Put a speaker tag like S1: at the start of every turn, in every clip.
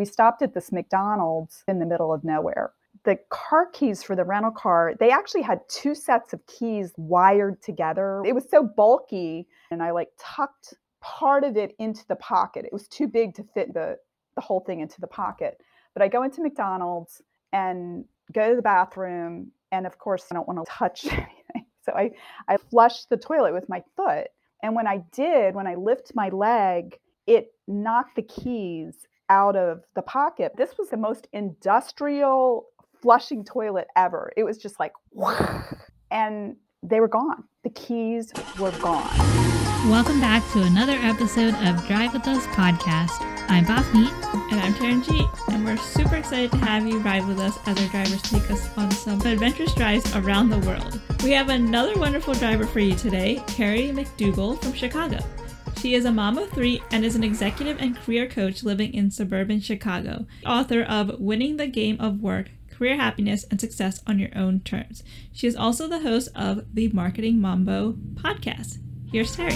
S1: we stopped at this McDonald's in the middle of nowhere. The car keys for the rental car, they actually had two sets of keys wired together. It was so bulky, and I like tucked part of it into the pocket. It was too big to fit the, the whole thing into the pocket. But I go into McDonald's and go to the bathroom. And of course, I don't want to touch anything. So I, I flushed the toilet with my foot. And when I did, when I lift my leg, it knocked the keys out of the pocket. This was the most industrial flushing toilet ever. It was just like, and they were gone. The keys were gone.
S2: Welcome back to another episode of Drive With Us podcast. I'm Bhavneet.
S3: And I'm Taryn G. And we're super excited to have you ride with us as our drivers take us on some adventurous drives around the world. We have another wonderful driver for you today, Carrie McDougall from Chicago. She is a mom of three and is an executive and career coach living in suburban Chicago, author of Winning the Game of Work career happiness and success on your own terms. She is also the host of the Marketing Mambo podcast. Here's Terry.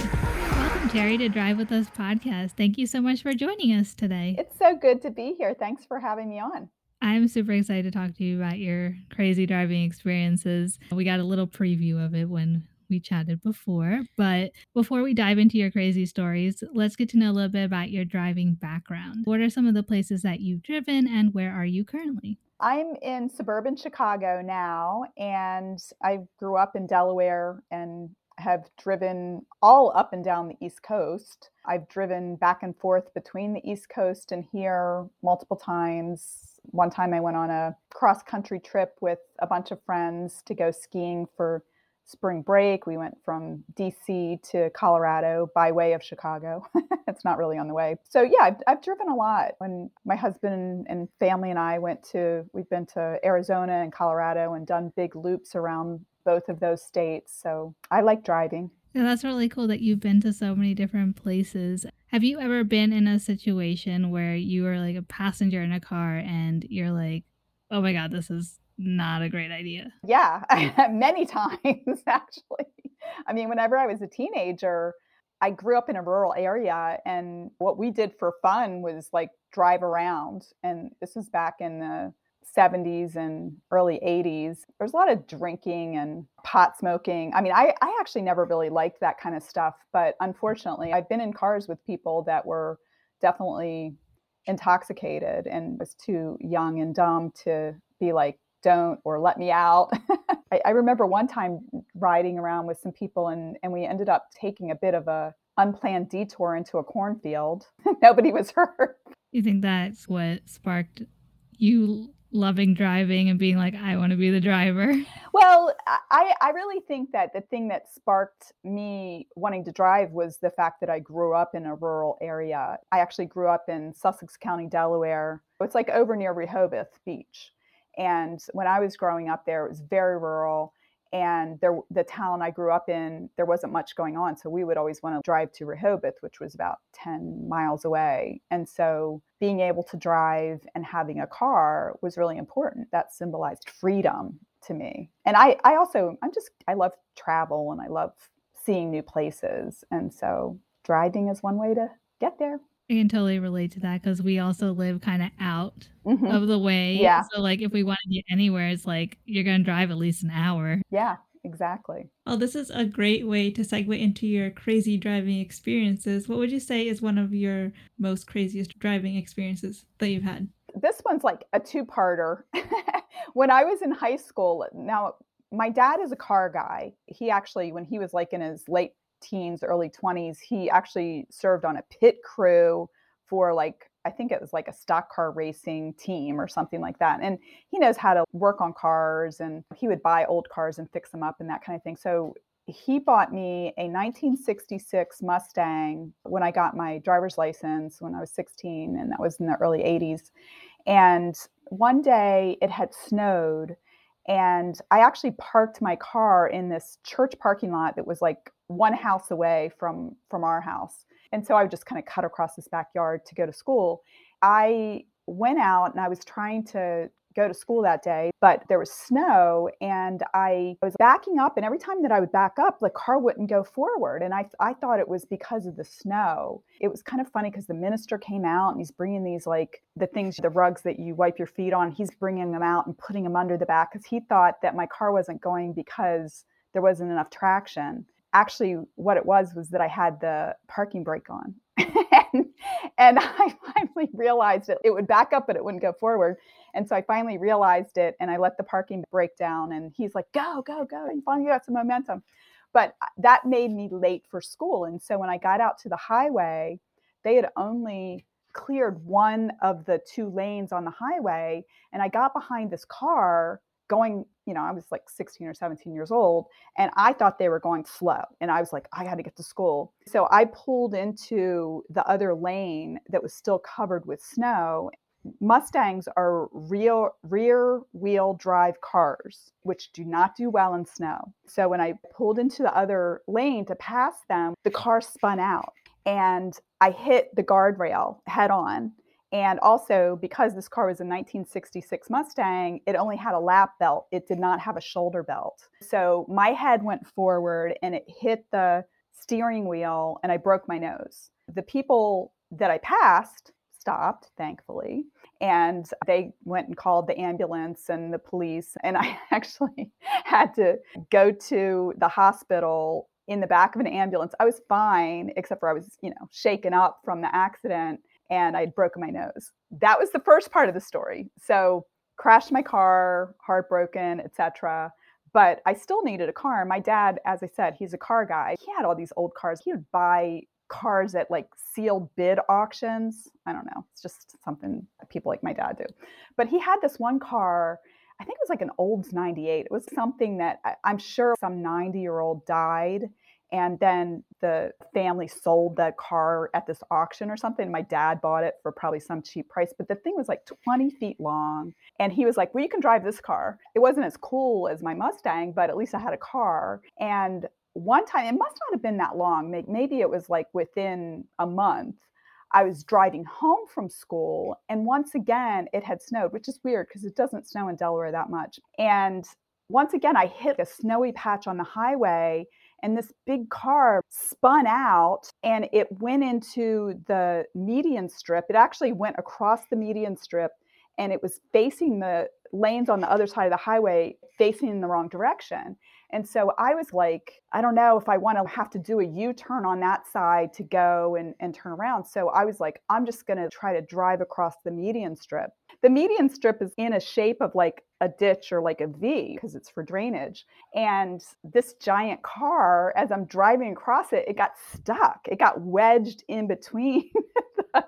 S2: Welcome, Terry, to Drive With Us podcast. Thank you so much for joining us today.
S1: It's so good to be here. Thanks for having me on.
S2: I'm super excited to talk to you about your crazy driving experiences. We got a little preview of it when we chatted before. But before we dive into your crazy stories, let's get to know a little bit about your driving background. What are some of the places that you've driven and where are you currently?
S1: I'm in suburban Chicago now, and I grew up in Delaware and have driven all up and down the East Coast. I've driven back and forth between the East Coast and here multiple times. One time I went on a cross country trip with a bunch of friends to go skiing for spring break. We went from DC to Colorado by way of Chicago. it's not really on the way. So, yeah, I've, I've, driven a lot. When my husband and family and I went to, we've been to Arizona and Colorado and done big loops around both of those states. So, I like driving.
S2: Yeah, that's really cool that you've been to so many different places. Have you ever been in a situation where you were like a passenger in a car and you're like, oh my God, this is not a great idea.
S1: Yeah, many times actually. I mean, whenever I was a teenager, I grew up in a rural area and what we did for fun was like drive around. And this was back in the 70s and early 80s. There was a lot of drinking and pot smoking. I mean, I, I actually never really liked that kind of stuff. But unfortunately, I've been in cars with people that were definitely intoxicated and was too young and dumb to be like don't or let me out. I, I, remember one time riding around with some people and, and we ended up taking a bit of a unplanned detour into a cornfield. Nobody was hurt.
S2: You think that's what sparked you loving driving and being like, I want to be the driver?
S1: Well, I, I really think that the thing that sparked me wanting to drive was the fact that I grew up in a rural area. I actually grew up in Sussex County, Delaware. It's like over near Rehoboth Beach. And when I was growing up there, it was very rural. And there, the town I grew up in, there wasn't much going on. So we would always want to drive to Rehoboth, which was about 10 miles away. And so being able to drive and having a car was really important. That symbolized freedom to me. And I, I also, I'm just, I love travel and I love seeing new places. And so driving is one way to get there.
S2: I can totally relate to that because we also live kind of out mm-hmm. of the way.
S1: Yeah.
S2: So, like, if we want to get anywhere, it's like you're going to drive at least an hour.
S1: Yeah, exactly.
S3: Well, this is a great way to segue into your crazy driving experiences. What would you say is one of your most craziest driving experiences that you've had?
S1: This one's like a two parter. when I was in high school, now my dad is a car guy. He actually, when he was like in his late teens, early 20s, he actually served on a pit crew for like, I think it was like a stock car racing team or something like that. And he knows how to work on cars and he would buy old cars and fix them up and that kind of thing. So he bought me a 1966 Mustang when I got my driver's license when I was 16, and that was in the early 80s. And one day it had snowed, and I actually parked my car in this church parking lot that was like one house away from from our house. And so I would just kind of cut across this backyard to go to school. I went out and I was trying to go to school that day, but there was snow and I was backing up. And every time that I would back up, the car wouldn't go forward. And I, I thought it was because of the snow. It was kind of funny because the minister came out and he's bringing these like the things, the rugs that you wipe your feet on, he's bringing them out and putting them under the back because he thought that my car wasn't going because there wasn't enough traction actually what it was was that I had the parking brake on. and, and, I finally realized it, it would back up, but it wouldn't go forward. And so I finally realized it and I let the parking brake down. And he's like, go, go, go. And finally got some momentum. But uh, that made me late for school. And so when I got out to the highway, they had only cleared one of the two lanes on the highway. And I got behind this car going, you know, I was like 16 or 17 years old, and I thought they were going slow. And I was like, I got to get to school. So I pulled into the other lane that was still covered with snow. Mustangs are real rear wheel drive cars, which do not do well in snow. So when I pulled into the other lane to pass them, the car spun out and I hit the guardrail head on and also, because this car was a 1966 Mustang, it only had a lap belt. It did not have a shoulder belt. So my head went forward and it hit the steering wheel, and I broke my nose. The people that I passed stopped, thankfully, and they went and called the ambulance and the police. And I actually had to go to the hospital in the back of an ambulance. I was fine, except for I was, you know, shaken up from the accident and I'd broken my nose. That was the first part of the story. So crashed my car, heartbroken, etc. But I still needed a car. My dad, as I said, he's a car guy. He had all these old cars. He would buy cars at like sealed bid auctions. I don't know. It's just something people like my dad do. But he had this one car. I think it was like an Olds 98. It was something that I, I'm sure some 90 year old died and then the family sold the car at this auction or something. My dad bought it for probably some cheap price, but the thing was like 20 feet long. And he was like, Well, you can drive this car. It wasn't as cool as my Mustang, but at least I had a car. And one time, it must not have been that long, maybe it was like within a month. I was driving home from school, and once again, it had snowed, which is weird because it doesn't snow in Delaware that much. And once again, I hit a snowy patch on the highway and this big car spun out and it went into the median strip. It actually went across the median strip and it was facing the lanes on the other side of the highway, facing in the wrong direction. And so I was like, I don't know if I want to have to do a U turn on that side to go and, and turn around. So I was like, I'm just going to try to drive across the median strip. The median strip is in a shape of like a ditch or like a V because it's for drainage. And this giant car, as I'm driving across it, it got stuck. It got wedged in between the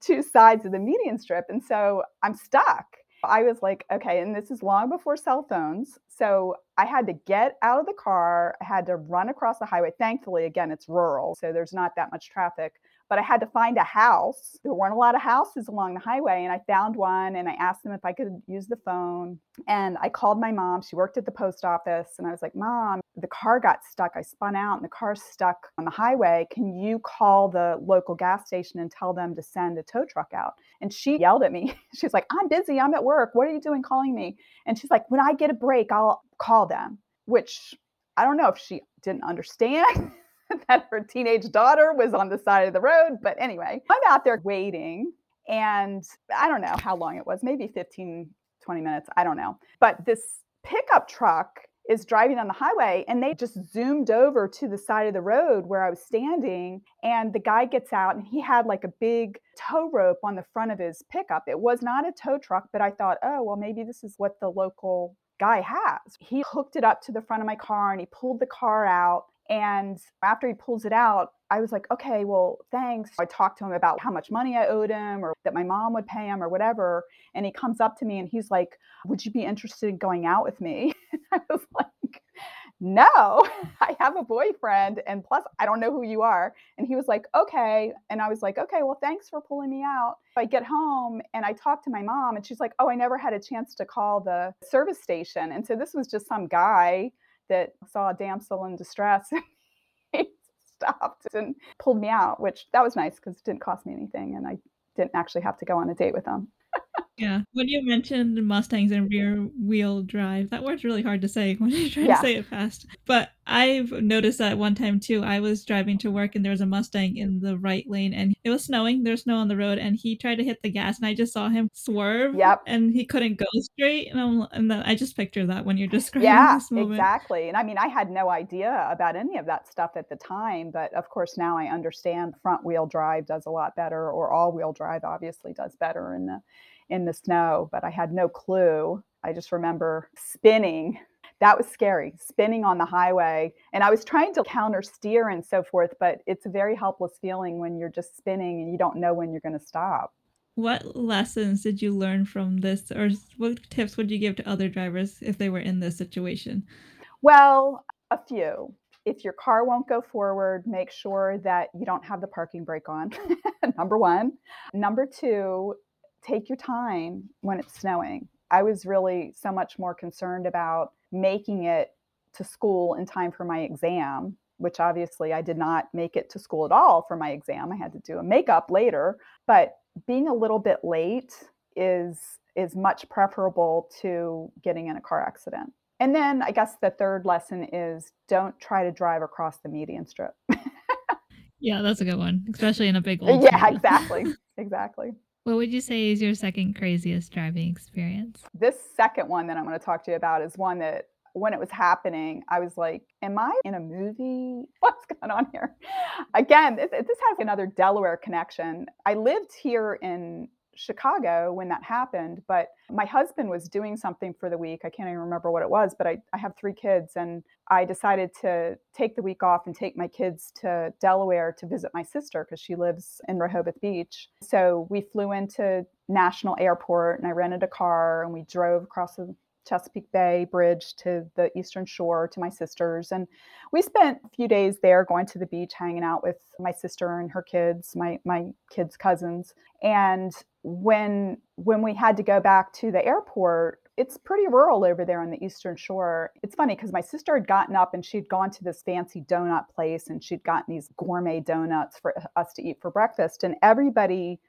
S1: two sides of the median strip. And so I'm stuck. I was like, okay, and this is long before cell phones. So I had to get out of the car, I had to run across the highway. Thankfully, again, it's rural, so there's not that much traffic but I had to find a house. There weren't a lot of houses along the highway, and I found one and I asked them if I could use the phone. And I called my mom. She worked at the post office, and I was like, Mom, the car got stuck. I spun out and the car's stuck on the highway. Can you call the local gas station and tell them to send a tow truck out? And she yelled at me. She's like, I'm busy. I'm at work. What are you doing calling me? And she's like, When I get a break, I'll call them, which I don't know if she didn't understand that her teenage daughter was on the side of the road. But anyway, I'm out there waiting. And I don't know how long it was, maybe 15, 20 minutes. I don't know. But this pickup truck is driving on the highway and they just zoomed over to the side of the road where I was standing. And the guy gets out and he had like a big tow rope on the front of his pickup. It was not a tow truck, but I thought, oh, well, maybe this is what the local guy has. He hooked it up to the front of my car and he pulled the car out and after he pulls it out, I was like, okay, well, thanks. I talked to him about how much money I owed him or that my mom would pay him or whatever. And he comes up to me and he's like, would you be interested in going out with me? I was like, no, I have a boyfriend. And plus, I don't know who you are. And he was like, okay. And I was like, okay, well, thanks for pulling me out. I get home and I talk to my mom and she's like, oh, I never had a chance to call the service station. And so this was just some guy that saw a damsel in distress. he stopped and pulled me out, which that was nice because it didn't cost me anything and I didn't actually have to go on a date with him.
S3: Yeah. When you mentioned Mustangs and rear wheel drive, that word's really hard to say when you're trying
S1: Yeah.
S3: to say it fast. But I've noticed that one time too. I was driving to work and there was a Mustang in the right lane and it was snowing. There's snow on the road and he tried to hit the gas and I just saw him swerve
S1: Yep.
S3: and he couldn't go straight. And, I'm, and then I just picture that when you're describing
S1: Yeah,
S3: this moment.
S1: exactly. And I mean, I had no idea about any of that stuff at the time, but of course now I understand front wheel drive does a lot better or all wheel drive obviously does better in the in the snow, but I had no clue. I just remember spinning. That was scary, spinning on the highway. And I was trying to counter steer and so forth, but it's a very helpless feeling when you're just spinning and you don't know when you're going to stop.
S3: What lessons did you learn from this, or what tips would you give to other drivers if they were in this situation?
S1: Well, a few. If your car won't go forward, make sure that you don't have the parking brake on. Number one. Number two, take your time when it's snowing. I was really so much more concerned about making it to school in time for my exam, which obviously I did not make it to school at all for my exam. I had to do a makeup later, but being a little bit late is is much preferable to getting in a car accident. And then I guess the third lesson is don't try to drive across the median strip.
S2: Yeah, that's a good one, especially in a big old
S1: yeah,
S2: town.
S1: exactly. Exactly.
S2: What would you say is your second craziest driving experience?
S1: This second one that I'm going to talk to you about is one that when it was happening, I was like, Am I in a movie? What's going on here? Again, this, has another Delaware connection. I lived here in Chicago when that happened, but my husband was doing something for the week. I can't even remember what it was, but I, I have three kids and I decided to take the week off and take my kids to Delaware to visit my sister because she lives in Rehoboth Beach. So we flew into National Airport and I rented a car and we drove across the Chesapeake Bay Bridge to the Eastern Shore to my sister's. And we spent a few days there going to the beach, hanging out with my sister and her kids, my, my kids' cousins. And when when we had to go back to the airport, it's pretty rural over there on the Eastern Shore. It's funny because my sister had gotten up and she'd gone to this fancy donut place and she'd gotten these gourmet donuts for uh, us to eat for breakfast. And everybody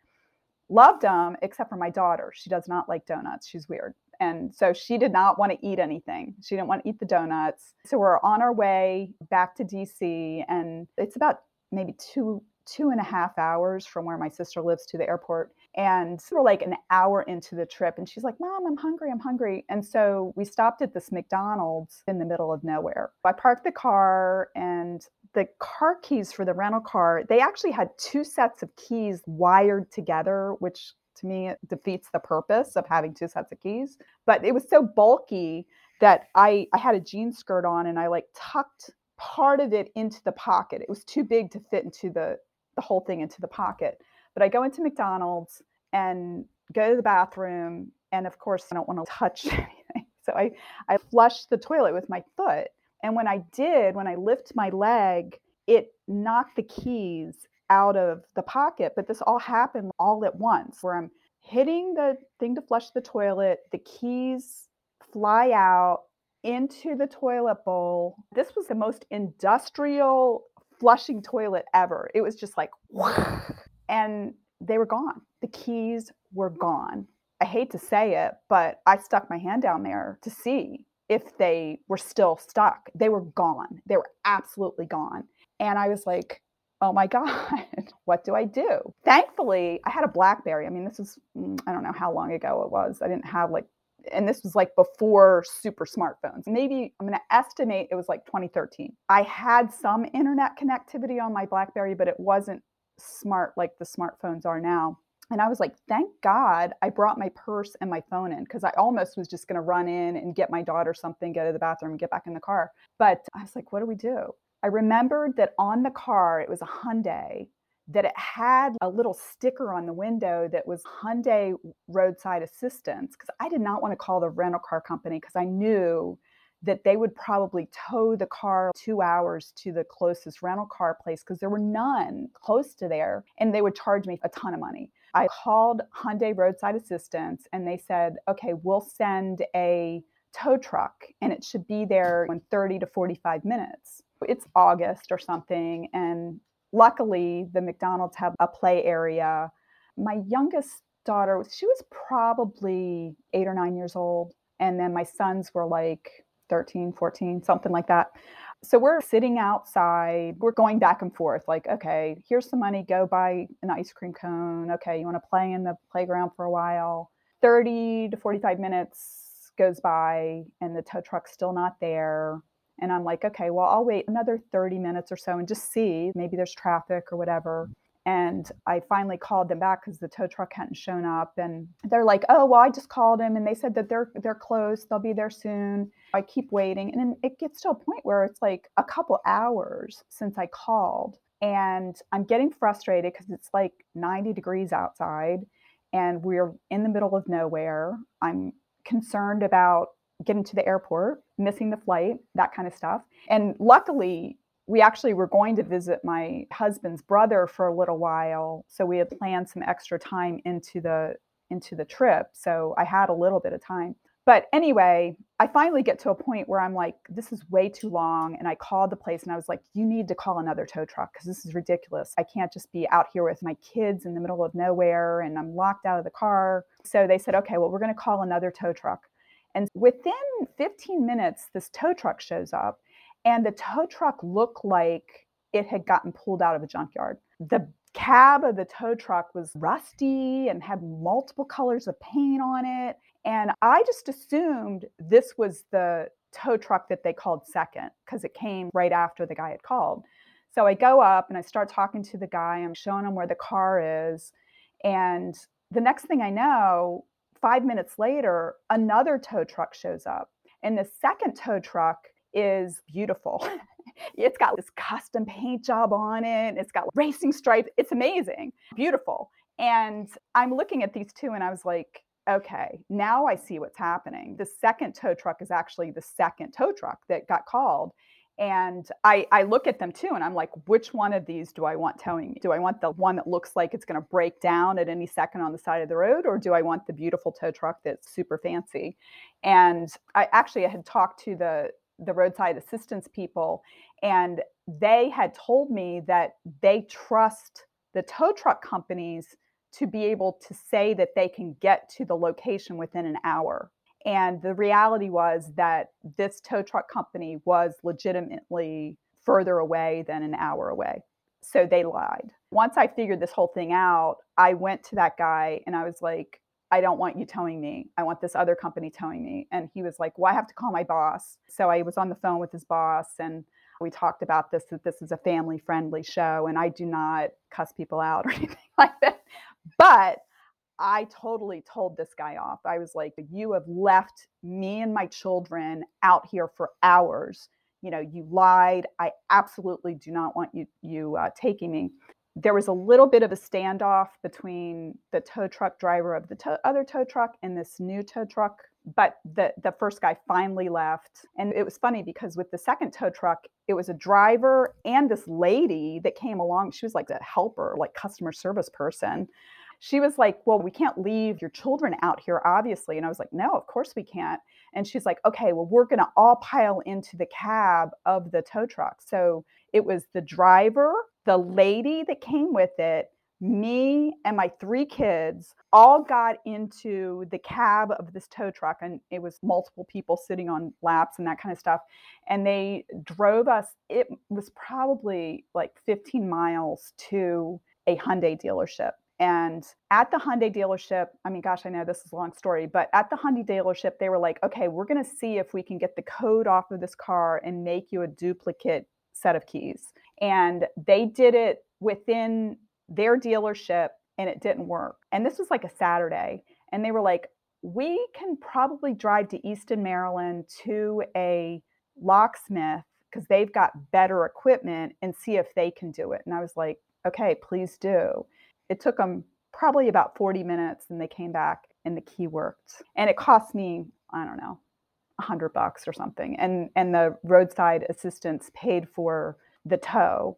S1: loved them except for my daughter. She does not like donuts. She's weird. And so she did not want to eat anything. She didn't want to eat the donuts. So we're on our way back to DC, and it's about maybe two two and a half hours from where my sister lives to the airport. And we're like an hour into the trip, and she's like, Mom, I'm hungry, I'm hungry. And so we stopped at this McDonald's in the middle of nowhere. I parked the car, and the car keys for the rental car, they actually had two sets of keys wired together, which to me it defeats the purpose of having two sets of keys. But it was so bulky that I, I had a jean skirt on and I like tucked part of it into the pocket. It was too big to fit into the the whole thing into the pocket. But I go into McDonald's and go to the bathroom. And of course, I don't want to touch anything. So I, I flushed the toilet with my foot. And when I did, when I lift my leg, it knocked the keys out of the pocket. But this all happened all at once where I'm hitting the thing to flush the toilet, the keys fly out into the toilet bowl. This was the most industrial flushing toilet ever. It was just like, and they were gone. The keys were gone. I hate to say it, but I stuck my hand down there to see if they were still stuck. They were gone. They were absolutely gone. And I was like, oh my God, what do I do? Thankfully, I had a Blackberry. I mean, this was, mm, I don't know how long ago it was. I didn't have like, and this was like before super smartphones. Maybe I'm going to estimate it was like 2013. I had some internet connectivity on my Blackberry, but it wasn't smart like the smartphones are now. And I was like, thank God I brought my purse and my phone in because I almost was just going to run in and get my daughter something, go to the bathroom, get back in the car. But I was like, what do we do? I remembered that on the car, it was a Hyundai, that it had a little sticker on the window that was Hyundai roadside assistance because I did not want to call the rental car company because I knew that they would probably tow the car two hours to the closest rental car place because there were none close to there and they would charge me a ton of money. I called Hyundai Roadside Assistance and they said, okay, we'll send a tow truck and it should be there in 30 to 45 minutes. It's August or something. And luckily, the McDonald's have a play area. My youngest daughter, she was probably eight or nine years old. And then my sons were like 13, 14, something like that. So we're sitting outside. We're going back and forth like, okay, here's some money. Go buy an ice cream cone. Okay, you want to play in the playground for a while. 30 to 45 minutes goes by and the tow truck's still not there. And I'm like, okay, well, I'll wait another 30 minutes or so and just see. Maybe there's traffic or whatever. And I finally called them back because the tow truck hadn't shown up. And they're like, oh, well, I just called them and they said that they're they're close. They'll be there soon. I keep waiting. And then it gets to a point where it's like a couple hours since I called. And I'm getting frustrated because it's like 90 degrees outside and we're in the middle of nowhere. I'm concerned about getting to the airport, missing the flight, that kind of stuff. And luckily, we actually were going to visit my husband's brother for a little while, so we had planned some extra time into the into the trip. So I had a little bit of time. But anyway, I finally get to a point where I'm like, this is way too long. And I called the place and I was like, you need to call another tow truck because this is ridiculous. I can't just be out here with my kids in the middle of nowhere and I'm locked out of the car. So they said, okay, well, we're going to call another tow truck. And within 15 minutes, this tow truck shows up and the tow truck looked like it had gotten pulled out of a junkyard. The cab of the tow truck was rusty and had multiple colors of paint on it. And I just assumed this was the tow truck that they called second because it came right after the guy had called. So I go up and I start talking to the guy. I'm showing him where the car is. And the next thing I know, five minutes later, another tow truck shows up. And the second tow truck is beautiful. it's got this custom paint job on it. It's got racing stripes. It's amazing, beautiful. And I'm looking at these two and I was like, okay, now I see what's happening. The second tow truck is actually the second tow truck that got called. And I, I look at them too, and I'm like, which one of these do I want towing? Do I want the one that looks like it's going to break down at any second on the side of the road, or do I want the beautiful tow truck that's super fancy? And I actually I had talked to the the roadside assistance people, and they had told me that they trust the tow truck companies to be able to say that they can get to the location within an hour. And the reality was that this tow truck company was legitimately further away than an hour away. So they lied. Once I figured this whole thing out, I went to that guy and I was like, I don't want you towing me. I want this other company towing me. And he was like, Well, I have to call my boss. So I was on the phone with his boss and we talked about this that this is a family friendly show and I do not cuss people out or anything like that. But I totally told this guy off. I was like, You have left me and my children out here for hours. You know, you lied. I absolutely do not want you you uh, taking me there was a little bit of a standoff between the tow truck driver of the other tow truck and this new tow truck but the the first guy finally left. And it was funny because with the second tow truck it was a driver and this lady that came along. She was like a helper like customer service person. She was like well we can't leave your children out here obviously. And i was like no of course we can't. And she's like okay well we're going to all pile into the cab of the tow truck. So it was the driver the lady that came with it, me and my three kids all got into the cab of this tow truck and it was multiple people sitting on laps and that kind of stuff and they drove us it was probably like 15 miles to a Hyundai dealership and at the Hyundai dealership, I mean, gosh, I know this is a long story, but at the Hyundai dealership, they were like, okay, we're going to see if we can get the code off of this car and make you a duplicate set of keys. And they did it within their dealership and it didn't work. And this was like a Saturday. And they were like, we can probably drive to Easton, Maryland to a locksmith because they've got better equipment and see if they can do it. And I was like, okay, please do. It took them probably about 40 minutes and they came back and the key worked. And it cost me, I don't know, a hundred bucks or something. And and the roadside assistance paid for the tow.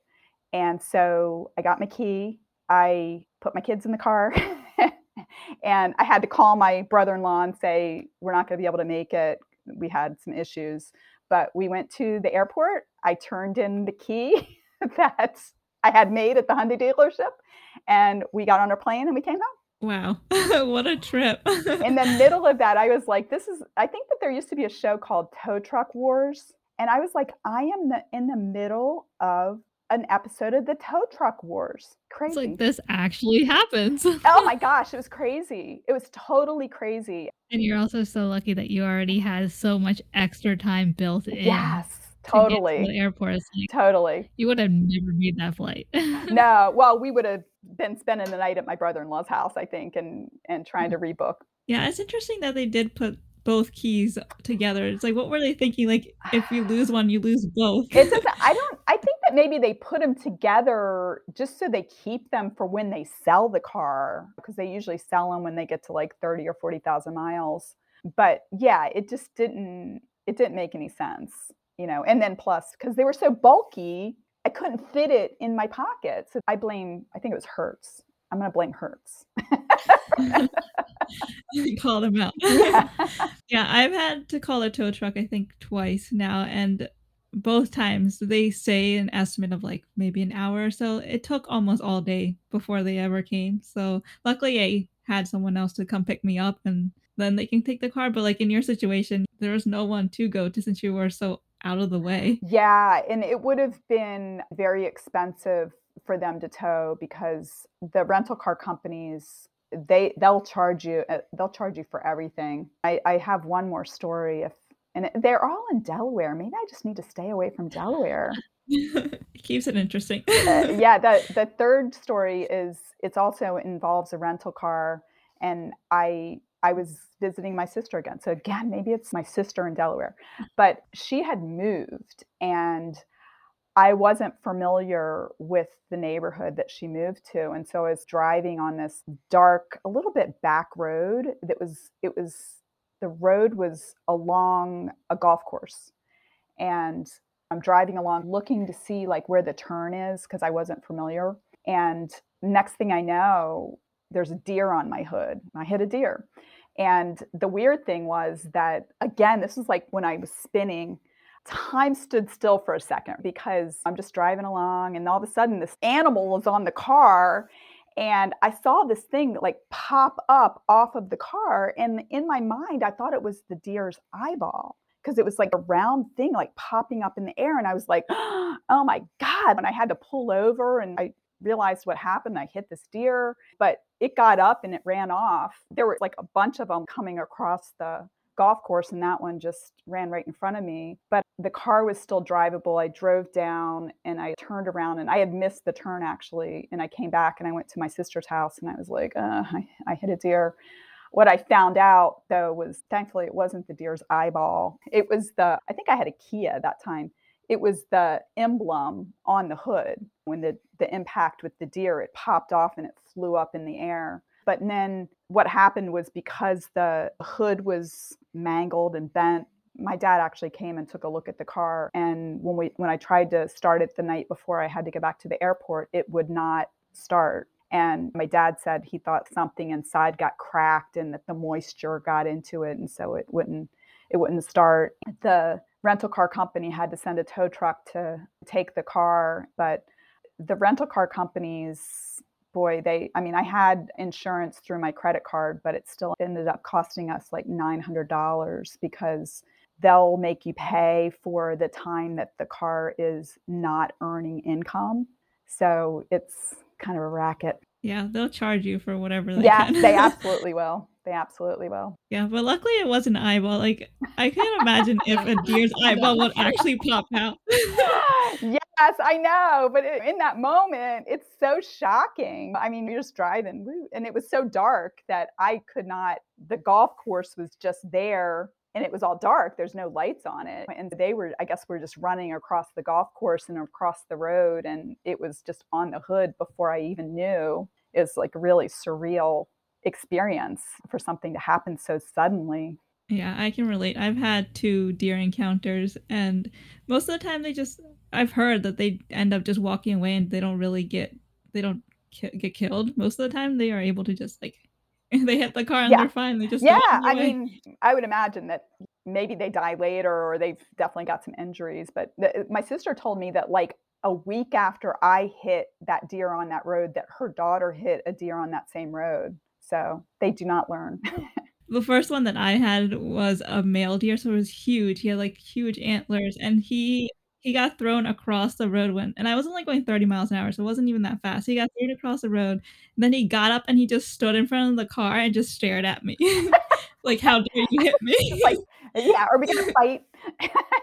S1: And so I got my key. I put my kids in the car and I had to call my brother in law and say, We're not going to be able to make it. We had some issues. But we went to the airport. I turned in the key that I had made at the Hyundai dealership and we got on our plane and we came home.
S3: Wow. what a trip.
S1: in the middle of that, I was like, this is, I think that there used to be a show called Tow Truck Wars. And I was like, I am the, in the middle of an episode of the Tow Truck Wars. Crazy.
S2: It's like this actually happens.
S1: oh my gosh, it was crazy. It was totally crazy.
S2: And you're also so lucky that you already had so much extra time built in.
S1: Yes. Totally.
S2: To the airport. Like,
S1: totally.
S2: You would have never made that flight.
S1: no. Well, we would have been spending the night at my brother-in-law's house, I think, and and trying to mm. rebook.
S3: Yeah, it's interesting that they did put both keys together. It's like, what were they thinking? Like, if you lose one, you lose both.
S1: it's just, I don't. I think that maybe they put them together just so they keep them for when they sell the car, because they usually sell them when they get to like thirty or forty thousand miles. But yeah, it just didn't. It didn't make any sense, you know. And then plus, because they were so bulky, I couldn't fit it in my pocket. So I blame. I think it was Hertz. I'm going to blame Hertz.
S3: call them out. Yeah. yeah, I've had to call a tow truck, I think, twice now. And both times they say an estimate of like maybe an hour or so. It took almost all day before they ever came. So luckily, I had someone else to come pick me up and then they can take the car. But like in your situation, there was no one to go to since you were so out of the way.
S1: Yeah. And it would have been very expensive for them to tow because the rental car companies they they'll charge you uh, they'll charge you for everything. I i have one more story if and they're all in delaware. Maybe i just need to stay away from delaware.
S3: Keeps it interesting.
S1: Uh, yeah the the third story is it's also involves a rental car and i i was visiting my sister again. So again maybe it's my sister in delaware. But she had moved and I wasn't familiar with the neighborhood that she moved to. And so I was driving on this dark, a little bit back road that was, it was, the road was along a golf course. And I'm driving along looking to see like where the turn is because I wasn't familiar. And next thing I know, there's a deer on my hood. I hit a deer. And the weird thing was that, again, this was like when I was spinning time stood still for a second because I'm just driving along and all of a sudden this animal is on the car and I saw this thing like pop up off of the car and in my mind I thought it was the deer's eyeball because it was like a round thing like popping up in the air and I was like oh my god and I had to pull over and I realized what happened. I hit this deer but it got up and it ran off. There were like a bunch of them coming across the golf course and that one just ran right in front of me but the car was still drivable. I drove down and i turned around and i had missed the turn actually and i came back and i went to my sister's house and i was like uh, I, I hit a deer. What i found out though was thankfully it wasn't the deer's eyeball. It was the i think i had a kia that time. It was the emblem on the hood. When the the impact with the deer it popped off and it flew up in the air but then what happened was because the hood was mangled and bent, my dad actually came and took a look at the car. And when we when I tried to start it the night before I had to go back to the airport, it would not start. And my dad said he thought something inside got cracked and that the moisture got into it, and so it wouldn't it wouldn't start. The rental car company had to send a tow truck to take the car, but the rental car companies boy, they, I mean, I had insurance through my credit card, but it still ended up costing us like $900 because they'll make you pay for the time that the car is not earning income. So it's kind of a racket.
S3: Yeah, they'll charge you for whatever they
S1: yeah, they absolutely will. They absolutely will.
S3: Yeah, but luckily it was an eyeball. Like I can't imagine if a deer's eyeball would actually pop out.
S1: yes, I know, but it, in that moment, it's so shocking. I mean, you're just driving, and it was so dark that I could not. The golf course was just there and it was all dark. There's no lights on it. And they were, I guess, we're just running across the golf course and across the road. And it was just on the hood before I even knew. It's like really surreal experience for something to happen so suddenly.
S3: Yeah, I can relate. I've had two deer encounters, and most of the time they just, I've heard that they end up just walking away and they don't really get, they don't ki- get killed. Most of the time they are able to just like, they hit the car and
S1: Yeah.
S3: they're fine. They just
S1: Yeah, I mean, I would imagine that maybe they die later or they've definitely got some injuries. But the, uh, my sister told me that like a week after I hit that deer on that road, that her daughter hit a deer on that same road. So they do not learn.
S3: the first one that I had was a male deer, so it was huge. He had like huge antlers, and he he got thrown across the road when, and I was only going 30 miles an hour, so it wasn't even that fast. He got thrown across the road. Then he got up and he just stood in front of the car and just stared at me, like, "How dare you hit me?"
S1: like, yeah, are we gonna fight?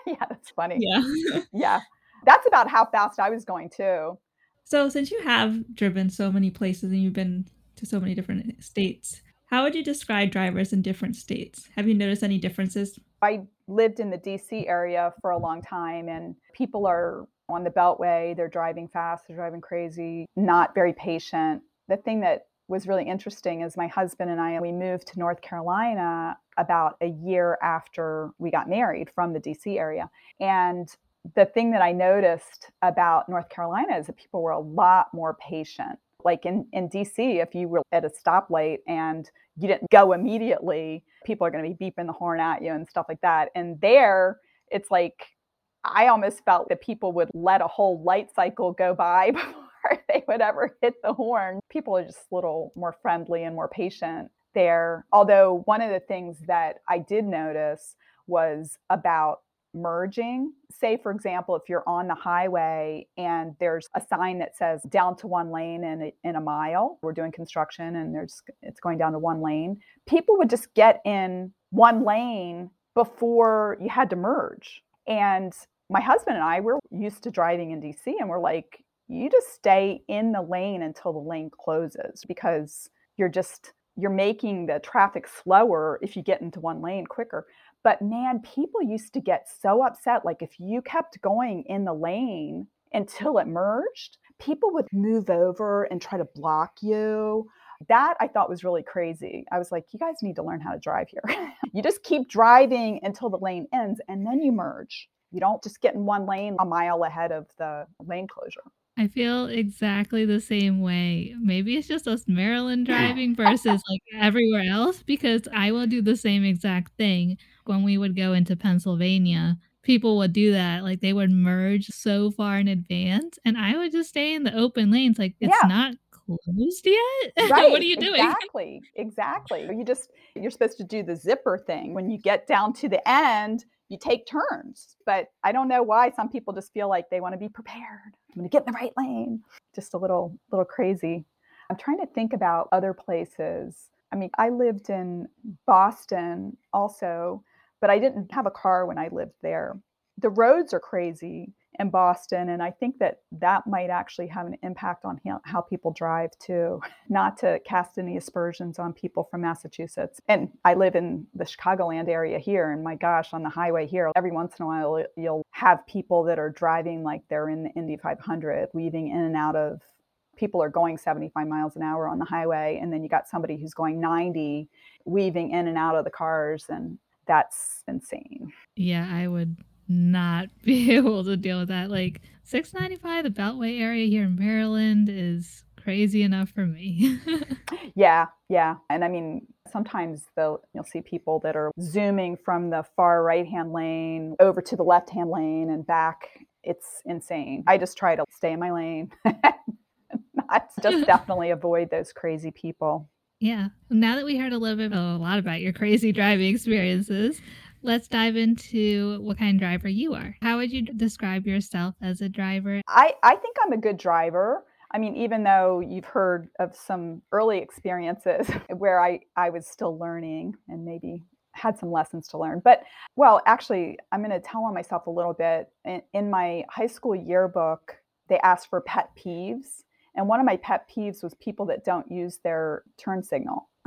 S1: yeah, that's funny.
S3: Yeah,
S1: yeah, that's about how fast I was going too.
S3: So, since you have driven so many places and you've been to so many different states, how would you describe drivers in different states? Have you noticed any differences?
S1: I lived in the DC area for a long time, and people are on the Beltway. They're driving fast, they're driving crazy, not very patient. The thing that was really interesting is my husband and I, we moved to North Carolina about a year after we got married from the DC area. And the thing that I noticed about North Carolina is that people were a lot more patient like in, in DC, if you were at a stoplight and you didn't go immediately, people are going to be beeping the horn at you and stuff like that. And there, it's like I almost felt that people would let a whole light cycle go by before they would ever hit the horn. People are just a little more friendly and more patient there. Although, one of the things that I did notice was about merging. Say, for example, if you're on the highway and there's a sign that says down to one lane in a, in a mile, we're doing construction and there's it's going down to one lane. People would just get in one lane before you had to merge. And my husband and I, we're used to driving in DC and we're like, you just stay in the lane until the lane closes because you're just you're making the traffic slower if you get into one lane quicker. But man, people used to get so upset. Like if you kept going in the lane until it merged, people would move over and try to block you. That I thought was really crazy. I was like, you guys need to learn how to drive here. you just keep driving until the lane ends and then you merge. You don't just get in one lane a mile ahead of the lane closure.
S2: I feel exactly the same way. Maybe it's just us Maryland driving versus like everywhere else because I will do the same exact thing when we would go into Pennsylvania. People would do that. Like they would merge so far in advance and I would just stay in the open lanes. Like it's yeah. not closed yet.
S1: Right.
S2: what are you doing?
S1: Exactly. Exactly. You just you're supposed to do the zipper thing. When you get down to the end, you take turns. But I don't know why some people just feel like they want to be prepared. I'm going to get in the right lane. Just a little little crazy. I'm trying to think about other places. I mean, I lived in Boston also, but I didn't have a car when I lived there. The roads are crazy in Boston. And I think that that might actually have an impact on how people drive too, not to cast any aspersions on people from Massachusetts. And I live in the Chicagoland area here. And my gosh, on the highway here, every once in a while, you'll have people that are driving like they're in the Indy 500, weaving in and out of people are going 75 miles an hour on the highway and then you got somebody who's going 90 weaving in and out of the cars and that's insane
S2: yeah i would not be able to deal with that. Like 695, the Beltway area here in Maryland is crazy enough for me.
S1: yeah, yeah. And I mean, sometimes they'll you'll see people that are zooming from the far right hand lane over to the left hand lane and back. It's insane. I just try to stay in my lane. Not just definitely avoid those crazy people.
S2: Yeah. Now that we heard a little bit, a lot about your crazy driving experiences, Let's dive into what kind of driver you are. How would you describe yourself as a driver?
S1: I, I think I'm a good driver. I mean, even though you've heard of some early experiences where I, I was still learning and maybe had some lessons to learn. But, well, actually, I'm going to tell on myself a little bit. In, in my high school yearbook, they asked for pet peeves. And one of my pet peeves was people that don't use their turn signal.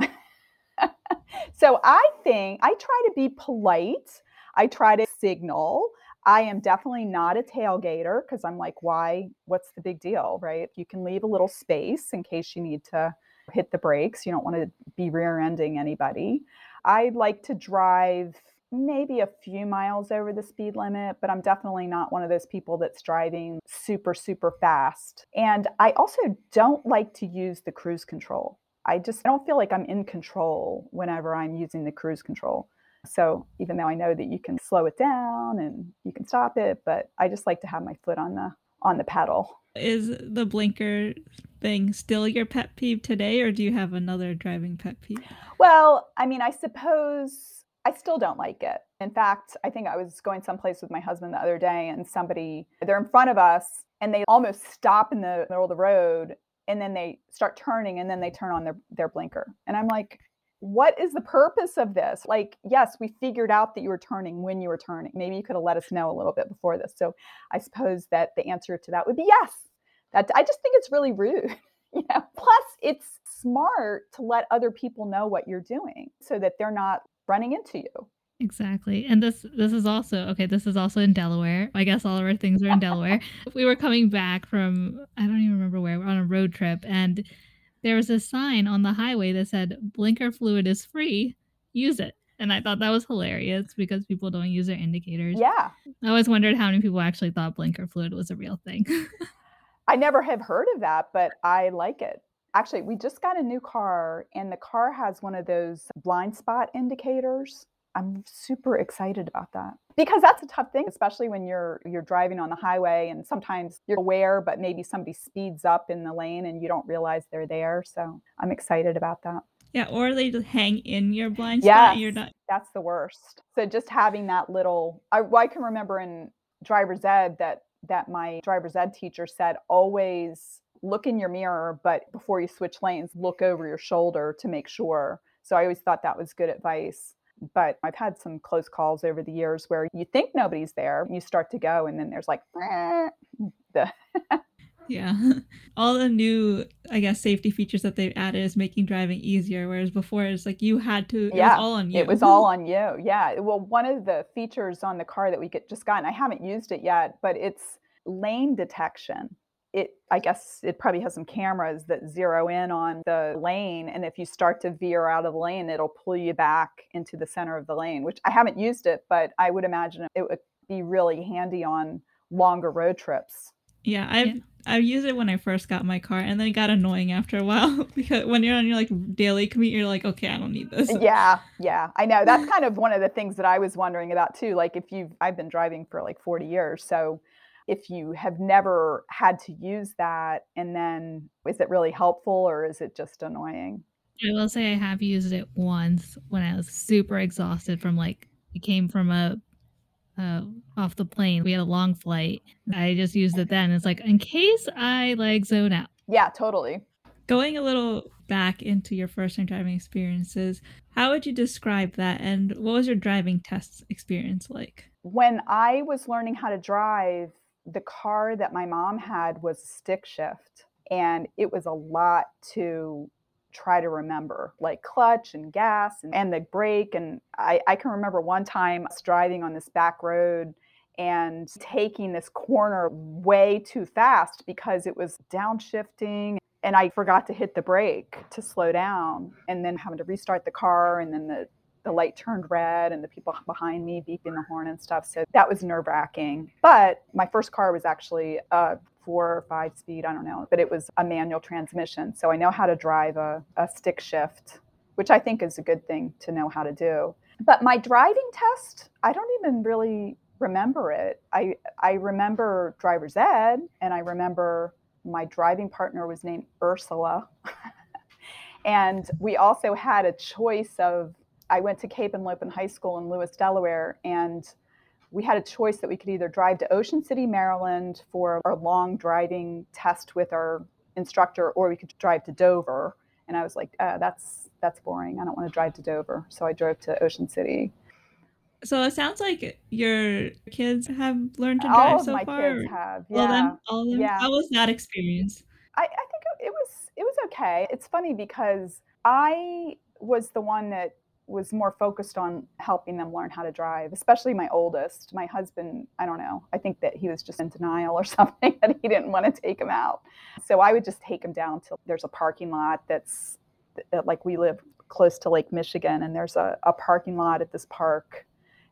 S1: so I think I try to be polite. I try to signal. I am definitely not a tailgater because I'm like, why? What's the big deal, right? You can leave a little space in case you need to hit the brakes. You don't want to be rear ending anybody. I like to drive maybe a few miles over the speed limit, but I'm definitely not one of those people that's driving super, super fast. And I also don't like to use the cruise control. I just I don't feel like I'm in control whenever I'm using the cruise control. So even though I know that you can slow it down and you can stop it, but I just like to have my foot on the on the pedal.
S3: Is the blinker thing still your pet peeve today, or do you have another driving pet peeve?
S1: Well, I mean, I suppose I still don't like it. In fact, I think I was going someplace with my husband the other day, and somebody, they're in front of us, and they almost stop in the middle of the road, and then they start turning, and then they turn on their, their blinker. And I'm like, what is the purpose of this? Like, yes, we figured out that you were turning when you were turning. Maybe you could have let us know a little bit before this. So I suppose that the answer to that would be yes. That I just think it's really rude. you know? Plus, it's smart to let other people know what you're doing so that they're not running into you.
S2: Exactly. And this this is also okay, this is also in Delaware. I guess all of our things are in Delaware. If we were coming back from I don't even remember where, we're on a road trip and there was a sign on the highway that said blinker fluid is free, use it. And I thought that was hilarious because people don't use their indicators.
S1: Yeah.
S2: I always wondered how many people actually thought blinker fluid was a real thing.
S1: I never have heard of that, but I like it. Actually, we just got a new car and the car has one of those blind spot indicators. I'm super excited about that because that's a tough thing, especially when you're you're driving on the highway and sometimes you're aware, but maybe somebody speeds up in the lane and you don't realize they're there. So I'm excited about that.
S3: Yeah, or they just hang in your blind
S1: yes,
S3: spot. You're not.
S1: That's the worst. So just having that little, I, well, I can remember in driver's ed that that my driver's ed teacher said always look in your mirror, but before you switch lanes, look over your shoulder to make sure. So I always thought that was good advice but I've had some close calls over the years where you think nobody's there, you start to go, and then there's like the
S3: yeah, all the new I guess safety features that they've added is making driving easier, whereas before it's like you had to. It
S1: yeah,
S3: was all on you.
S1: It was all on you. Yeah. Well, one of the features on the car that we get just gotten, I haven't used it yet, but it's lane detection it i guess it probably has some cameras that zero in on the lane and if you start to veer out of the lane it'll pull you back into the center of the lane which i haven't used it but i would imagine it would be really handy on longer road trips
S3: yeah i've yeah. I used it when I first got my car, and then it got annoying after a while because when you're on your like daily commute, you're like, okay, I don't need this.
S1: Uh, yeah, yeah, I know. That's kind of one of the things that I was wondering about too. Like, if you've, I've been driving for like 40 years, so if you have never had to use that and then is it really helpful or is it just annoying?
S2: I will say i have used it once when i was super exhausted from like it came from a uh, off the plane. We had a long flight. I just used it then. It's like in case i like zone out.
S1: Yeah totally.
S3: Going a little back into your first time driving experiences how would you describe that and what was your driving test experience like?
S1: When i was learning how to drive the car that my mom had was stick shift and it was a lot to try to remember like clutch and gas and, and the brake and I, I can remember one time driving on this back road and taking this corner way too fast because it was downshifting and I forgot to hit the brake to slow down and then having to restart the car and then the the light turned red and the people behind me beeping the horn and stuff. So that was nerve wracking. But my first car was actually a four or five speed, I don't know, but it was a manual transmission. So I know how to drive a, a stick shift, which I think is a good thing to know how to do. But my driving test, I don't even really remember it. I, I remember driver's ed and I remember my driving partner was named Ursula. and we also had a choice of I went to Cape Henlopen High School in Lewes, Delaware, and we had a choice that we could either drive to Ocean City, Maryland for our long driving test with our instructor, or we could drive to Dover. And I was like, uh, that's that's boring. I don't want to drive to Dover. So I drove to Ocean City.
S3: So it sounds like your kids have learned to drive
S1: all of
S3: so
S1: my
S3: far.
S1: kids have. Yeah.
S3: All them, all of them.
S1: Yeah.
S3: How was that experience?
S1: I, I think it was it was okay. It's funny because I was the one that was more focused on helping them learn how to drive, especially my oldest. My husband, I don't know, I think that he was just in denial or something that he didn't want to take him out. So I would just take him down to there's a parking lot that's uh, like we live close to Lake Michigan and there's a, a parking lot at this park.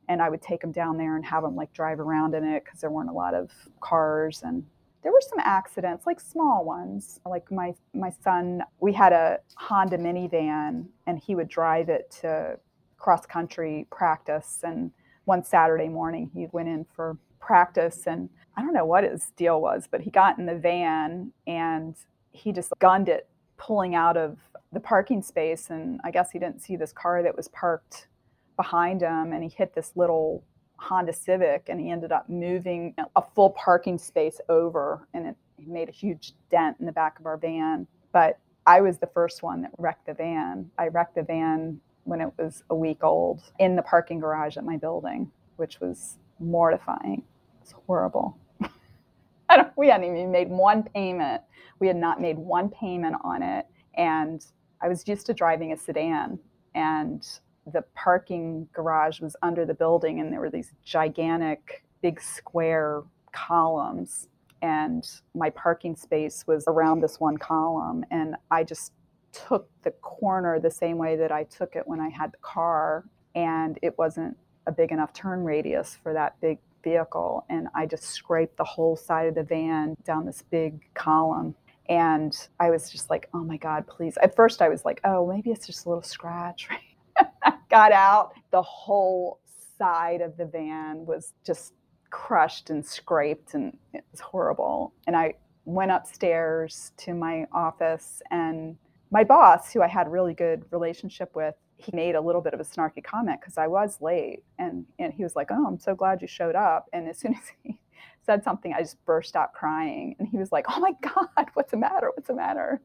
S1: And I would take him down there and have him like drive around in it because there weren't a lot of cars and there were some accidents like small ones. Like my my son we had a honda minivan and he would drive it to cross country practice. And one saturday morning he went in for practice and I don't know what his deal was, but he got in the van and he just gunned it pulling out of the parking space. And I guess he didn't see this car that was parked behind him. And he hit this little Honda Civic and he ended up moving a full parking space over and it made a huge dent in the back of our van. But I was the first one that wrecked the van. I wrecked the van when it was a week old in the parking garage at my building, which was mortifying. It's horrible. we hadn't even made one payment. We had not made one payment on it. And I was used to driving a sedan, and the parking garage was under the building, and there were these gigantic, big square columns. And my parking space was around this one column. And I just took the corner the same way that I took it when I had the car. And it wasn't a big enough turn radius for that big vehicle and I just scraped the whole side of the van down this big column. And I was just like, oh my God, please. At first, I was like, oh, maybe it's just a little scratch. I got out. The whole side of the van was just crushed and scraped, and it was horrible. And I went upstairs to my office, and my boss, who I had a really good relationship with, he made a little bit of a snarky comment because I was late. And, and he was like, Oh, I'm so glad you showed up. And as soon as he said something, I just burst out crying. And he was like, Oh my God, what's the matter? What's the matter?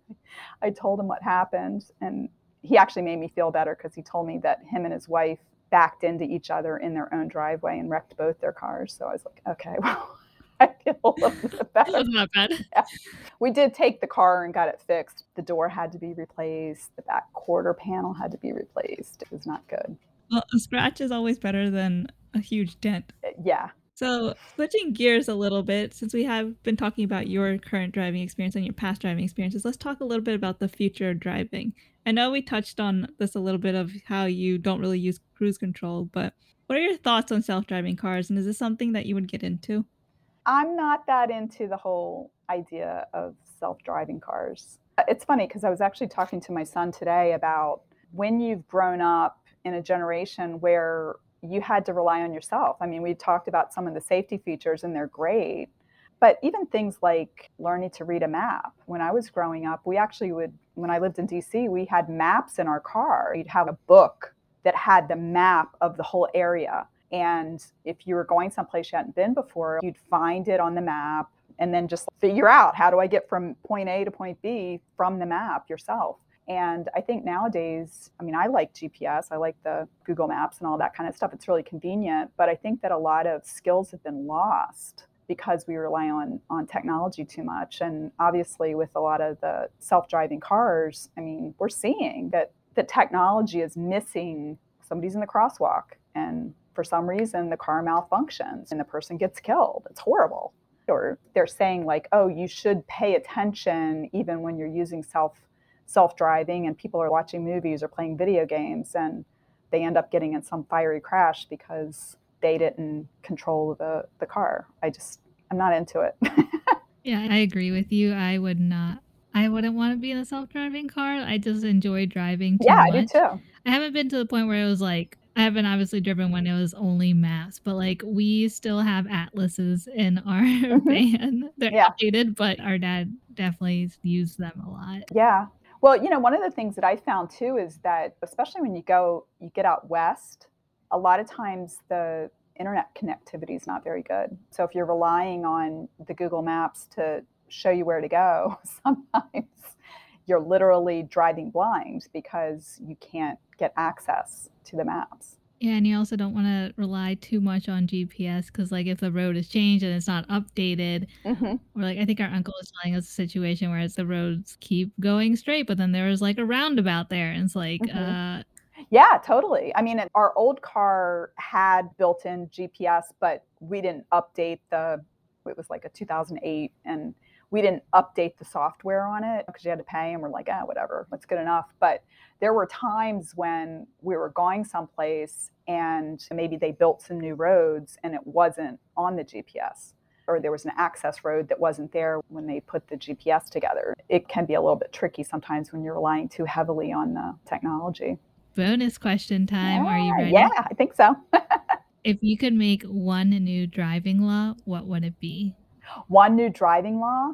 S1: I told him what happened. And he actually made me feel better because he told me that him and his wife backed into each other in their own driveway and wrecked both their cars. So I was like, Okay, well. I feel a little bit better.
S2: That was not bad.
S1: Yeah. We did take the car and got it fixed. The door had to be replaced. The back quarter panel had to be replaced. It was not good.
S3: Well, a scratch is always better than a huge dent.
S1: Uh, yeah.
S3: So, switching gears a little bit, since we have been talking about your current driving experience and your past driving experiences, let's talk a little bit about the future of driving. I know we touched on this a little bit of how you don't really use cruise control, but what are your thoughts on self driving cars? And is this something that you would get into?
S1: I'm not that into the whole idea of self driving cars. It's funny because I was actually talking to my son today about when you've grown up in a generation where you had to rely on yourself. I mean, we talked about some of the safety features and they're great, but even things like learning to read a map. When I was growing up, we actually would, when I lived in DC, we had maps in our car. You'd have a book that had the map of the whole area. And if you were going someplace you hadn't been before, you'd find it on the map and then just figure out how do I get from point A to point B from the map yourself. And I think nowadays, I mean, I like GPS, I like the Google Maps and all that kind of stuff. It's really convenient, but I think that a lot of skills have been lost because we rely on on technology too much. And obviously, with a lot of the self-driving cars, I mean, we're seeing that the technology is missing. Somebody's in the crosswalk, and for some reason the car malfunctions and the person gets killed. It's horrible. Or they're saying like, oh, you should pay attention even when you're using self self-driving and people are watching movies or playing video games and they end up getting in some fiery crash because they didn't control the, the car. I just I'm not into it.
S2: yeah, I agree with you. I would not I wouldn't want to be in a self-driving car. I just enjoy driving
S1: yeah,
S2: much.
S1: I do too.
S2: I haven't been to the point where it was like I haven't obviously driven when it was only maps, but like we still have atlases in our mm-hmm. van. They're yeah. outdated, but our dad definitely used them a lot.
S1: Yeah. Well, you know, one of the things that I found too is that especially when you go, you get out west, a lot of times the internet connectivity is not very good. So if you're relying on the Google Maps to show you where to go, sometimes you're literally driving blind because you can't get access to the maps.
S2: Yeah, and you also don't want to rely too much on GPS because, like, if the road has changed and it's not updated, mm-hmm. or like I think our uncle was telling us a situation where it's the roads keep going straight, but then there was like a roundabout there, and it's like, mm-hmm. uh,
S1: yeah, totally. I mean, our old car had built-in GPS, but we didn't update the. It was like a 2008, and we didn't update the software on it because you had to pay and we're like ah whatever that's good enough. But there were times when we were going someplace and maybe they built some new roads and it wasn't on the gps or there was an access road that wasn't there when they put the gps together. It can be a little bit tricky sometimes when you're relying too heavily on the technology.
S2: Bonus question time
S1: yeah,
S2: are you ready?
S1: yeah i think so.
S2: If you could make one new driving law, what would it be?
S1: One new driving law?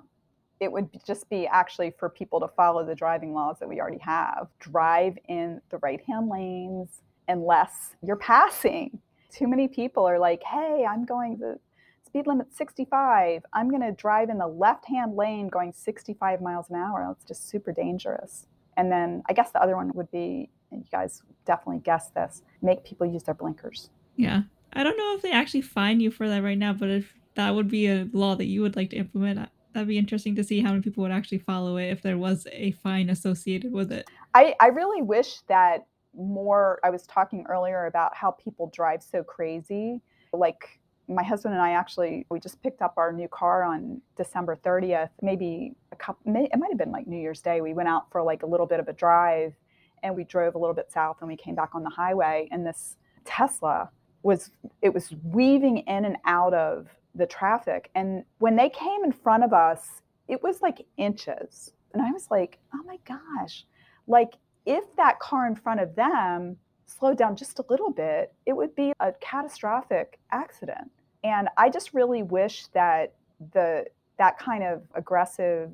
S1: It would just be actually for people to follow the driving laws that we already have. Drive in the right hand lanes unless you're passing. Too many people are like, hey, I'm going the speed limit 65. I'm going to drive in the left hand lane going 65 miles an hour. It's just super dangerous. And then I guess the other one would be, you guys definitely guessed this, make people use their blinkers.
S3: Yeah. I don't know if they actually fine you for that right now, but if that would be a law that you would like to implement, that'd be interesting to see how many people would actually follow it if there was a fine associated with it.
S1: I, I really wish that more, I was talking earlier about how people drive so crazy. Like my husband and I actually we just picked up our new car on December 30th. Maybe a couple. It might have been like New Year's Day. We went out for like a little bit of a drive, and we drove a little bit south, and we came back on the highway. And this Tesla was it was weaving in and out of the traffic, and when they came in front of us, it was like inches, and I was like, oh my gosh, like if that car in front of them slowed down just a little bit, it would be a catastrophic accident. And I just really wish that the that kind of aggressive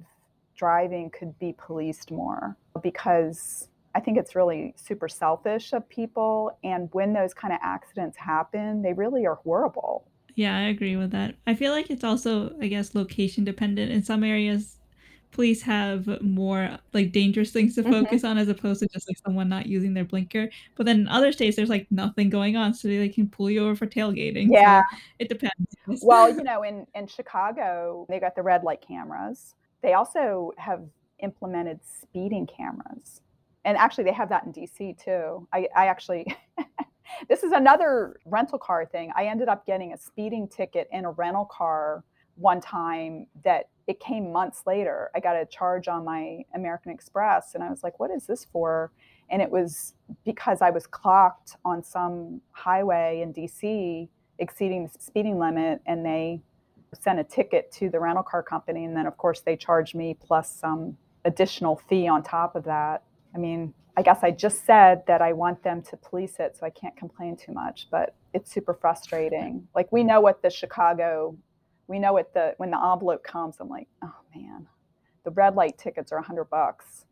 S1: driving could be policed more because I think it's really super selfish of people. And when those kind of accidents happen, they really are horrible.
S3: Yeah, I agree with that. I feel like it's also, I guess, location dependent. In some areas, police have more like dangerous things to mm-hmm. focus mm-hmm. on as opposed to just like someone not using their blinker. But then in other states, there's like nothing going on, so they can pull you over for tailgating.
S1: Yeah,
S3: so it depends.
S1: well, you know, in in Chicago, they got the red light cameras. They also have implemented speeding cameras, and actually, they have that in DC too. I, I actually. this is another rental car thing. I ended up getting a speeding ticket in a rental car one time that it came months later. I got a charge on my American Express and I was like, what is this for? And it was because I was clocked on some highway in DC exceeding the speeding limit and they sent a ticket to the rental car company and then of course they charged me plus some additional fee on top of that. I mean, I guess I just said that I want them to police it so I can't complain too much, but it's super frustrating. Like we know what the Chicago we know at the when the envelope comes, I'm like, oh man, the red light tickets are a hundred bucks.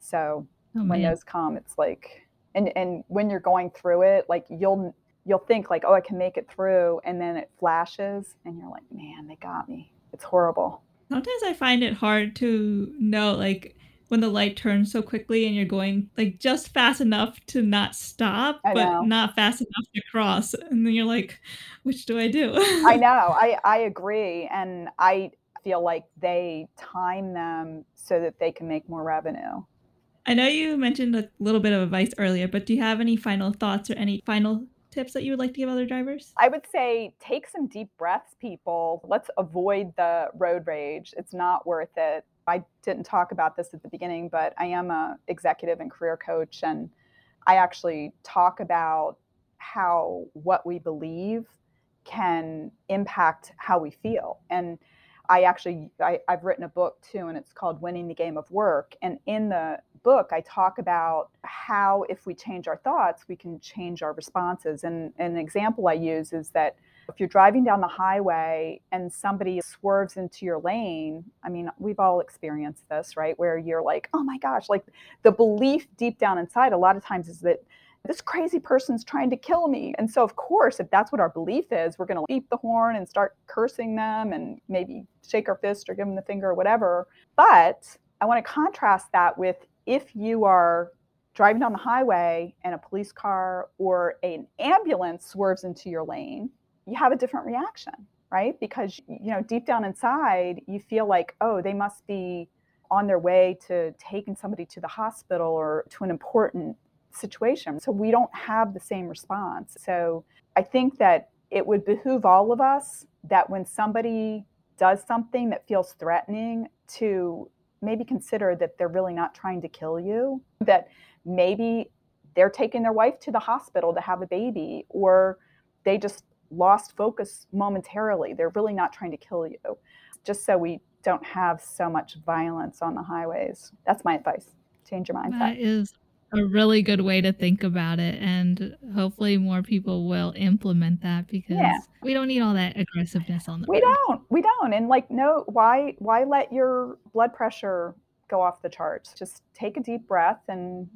S1: So oh, when those come, it's like, and and when you're going through it, like you'll you'll think like, oh, I can make it through, and then it flashes, and you're like, man, they got me. It's horrible.
S3: Sometimes I find it hard to know, like when the light turns so quickly and you're going like just fast enough to not stop, but not fast enough to cross. And then you're like, which do I do?
S1: I know. I, I agree. And I feel like they time them so that they can make more revenue.
S3: I know you mentioned a little bit of advice earlier, but do you have any final thoughts or any final tips that you would like to give other drivers?
S1: I would say take some deep breaths, people. Let's avoid the road rage. It's not worth it. I didn't talk about this at the beginning, but I am a executive and career coach and I actually talk about how what we believe can impact how we feel. And I actually I, I've written a book too, and it's called Winning the Game of Work. And in the book, I talk about how if we change our thoughts, we can change our responses. And, and an example I use is that if you're driving down the highway and somebody swerves into your lane, I mean, we've all experienced this, right? Where you're like, oh my gosh, like the belief deep down inside a lot of times is that this crazy person's trying to kill me. And so, of course, if that's what our belief is, we're going to leap the horn and start cursing them and maybe shake our fist or give them the finger or whatever. But I want to contrast that with if you are driving down the highway and a police car or an ambulance swerves into your lane you have a different reaction, right? Because, you know, deep down inside, you feel like, oh, they must be on their way to taking somebody to the hospital or to an important situation. So we don't have the same response. So I think that it would behoove all of us that when somebody does something that feels threatening to maybe consider that they're really not trying to kill you, that maybe they're taking their wife to the hospital to have a baby, or they just lost focus momentarily. They're really not trying to kill you, just so we don't have so much violence on the highways. That's my advice. Change your mindset.
S2: That is a really good way to think about it. And hopefully more people will implement that because yeah. we don't need all that aggressiveness on the
S1: We road. don't. We don't. And like no why why let your blood pressure go off the charts? Just take a deep breath and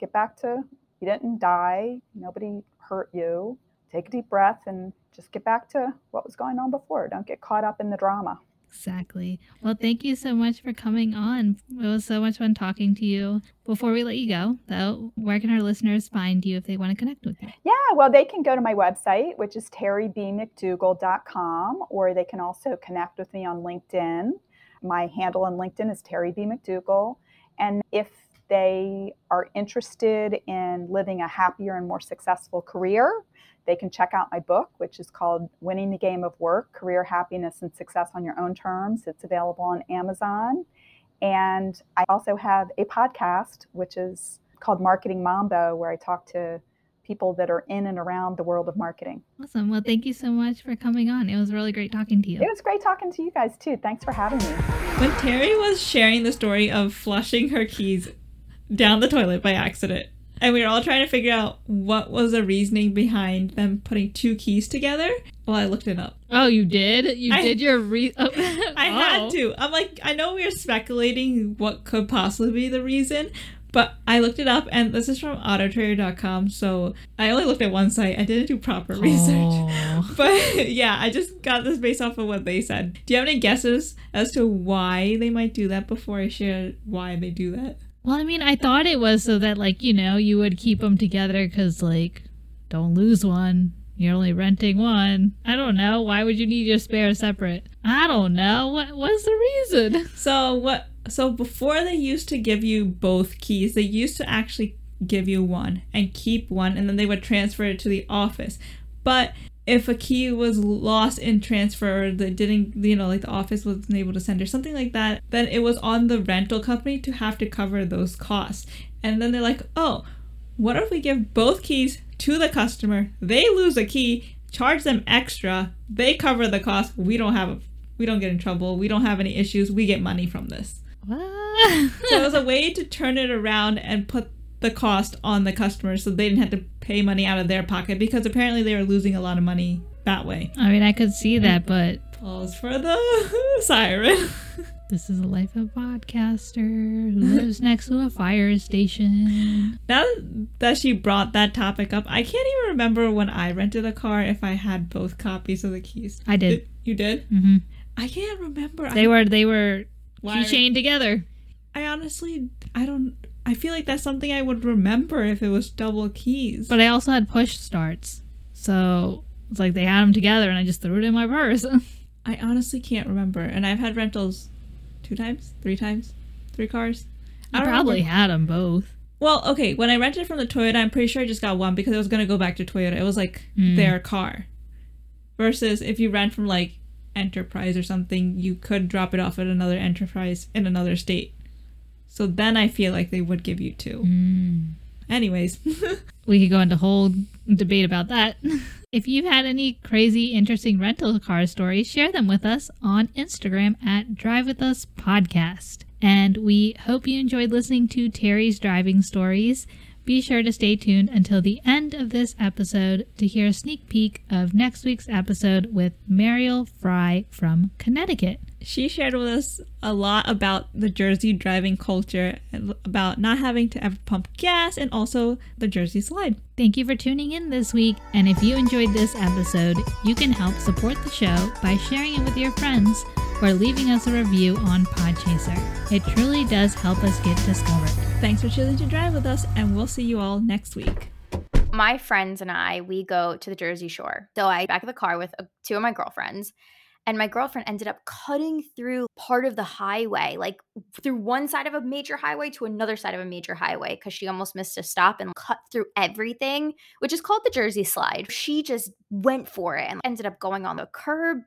S1: get back to you didn't die, nobody hurt you. Take a deep breath and just get back to what was going on before. Don't get caught up in the drama.
S2: Exactly. Well, thank you so much for coming on. It was so much fun talking to you. Before we let you go, though, where can our listeners find you if they want to connect with you?
S1: Yeah, well, they can go to my website, which is terrybmcdougall.com, or they can also connect with me on LinkedIn. My handle on LinkedIn is Terry B. McDougall. And if they are interested in living a happier and more successful career, they can check out my book, which is called Winning the Game of Work Career Happiness and Success on Your Own Terms. It's available on Amazon. And I also have a podcast, which is called Marketing Mambo, where I talk to people that are in and around the world of marketing.
S2: Awesome. Well, thank you so much for coming on. It was really great talking to you.
S1: It was great talking to you guys too. Thanks for having me.
S3: When Terry was sharing the story of flushing her keys down the toilet by accident, and we were all trying to figure out what was the reasoning behind them putting two keys together. Well, I looked it up.
S2: Oh, you did? You I, did your re. Oh.
S3: I had to. I'm like, I know we are speculating what could possibly be the reason, but I looked it up, and this is from Autotrader.com. So I only looked at one site. I didn't do proper research. Oh. But yeah, I just got this based off of what they said. Do you have any guesses as to why they might do that before I share why they do that?
S2: Well, I mean, I thought it was so that, like, you know, you would keep them together because, like, don't lose one. You're only renting one. I don't know. Why would you need your spare separate? I don't know. What was the reason?
S3: So what? So before they used to give you both keys, they used to actually give you one and keep one, and then they would transfer it to the office. But if a key was lost in transfer that didn't you know like the office wasn't able to send or something like that then it was on the rental company to have to cover those costs. And then they're like oh what if we give both keys to the customer? They lose a key charge them extra they cover the cost. We don't have a, we don't get in trouble. We don't have any issues. We get money from this. So it was a way to turn it around and put the cost on the customers so they didn't have to pay money out of their pocket because apparently they were losing a lot of money that way.
S2: I mean, I could see that, but.
S3: Pause for the siren.
S2: This is a life of a podcaster who lives next to a fire station.
S3: Now that she brought that topic up, I can't even remember when I rented a car if I had both copies of the keys.
S2: I did.
S3: you did?
S2: Mm-hmm.
S3: I can't remember.
S2: They I, were they were keychained together.
S3: I honestly I don't I feel like that's something I would remember if it was double keys.
S2: But I also had push starts. So it's like they had them together and I just threw it in my purse.
S3: I honestly can't remember. And I've had rentals two times, three times, three cars.
S2: I probably remember. had them both.
S3: Well, okay, when I rented from the Toyota, I'm pretty sure I just got one because I was going to go back to Toyota. It was like mm. their car. Versus if you rent from like Enterprise or something, you could drop it off at another Enterprise in another state. So then I feel like they would give you two.
S2: Mm.
S3: Anyways,
S2: we could go into whole debate about that. if you've had any crazy, interesting rental car stories, share them with us on Instagram at Drive With Us Podcast. And we hope you enjoyed listening to Terry's driving stories. Be sure to stay tuned until the end of this episode to hear a sneak peek of next week's episode with Mariel Fry from Connecticut
S3: she shared with us a lot about the Jersey driving culture, about not having to ever pump gas, and also the Jersey slide.
S2: Thank you for tuning in this week. And if you enjoyed this episode, you can help support the show by sharing it with your friends or leaving us a review on Podchaser. It truly does help us get discovered.
S3: Thanks for choosing to drive with us, and we'll see you all next week.
S4: My friends and I, we go to the Jersey Shore. So I back of the car with uh, two of my girlfriends and my girlfriend ended up cutting through part of the highway, like through one side of a major highway to another side of a major highway, because she almost missed a stop and cut through everything, which is called the Jersey Slide. She just went for it and ended up going on the curb,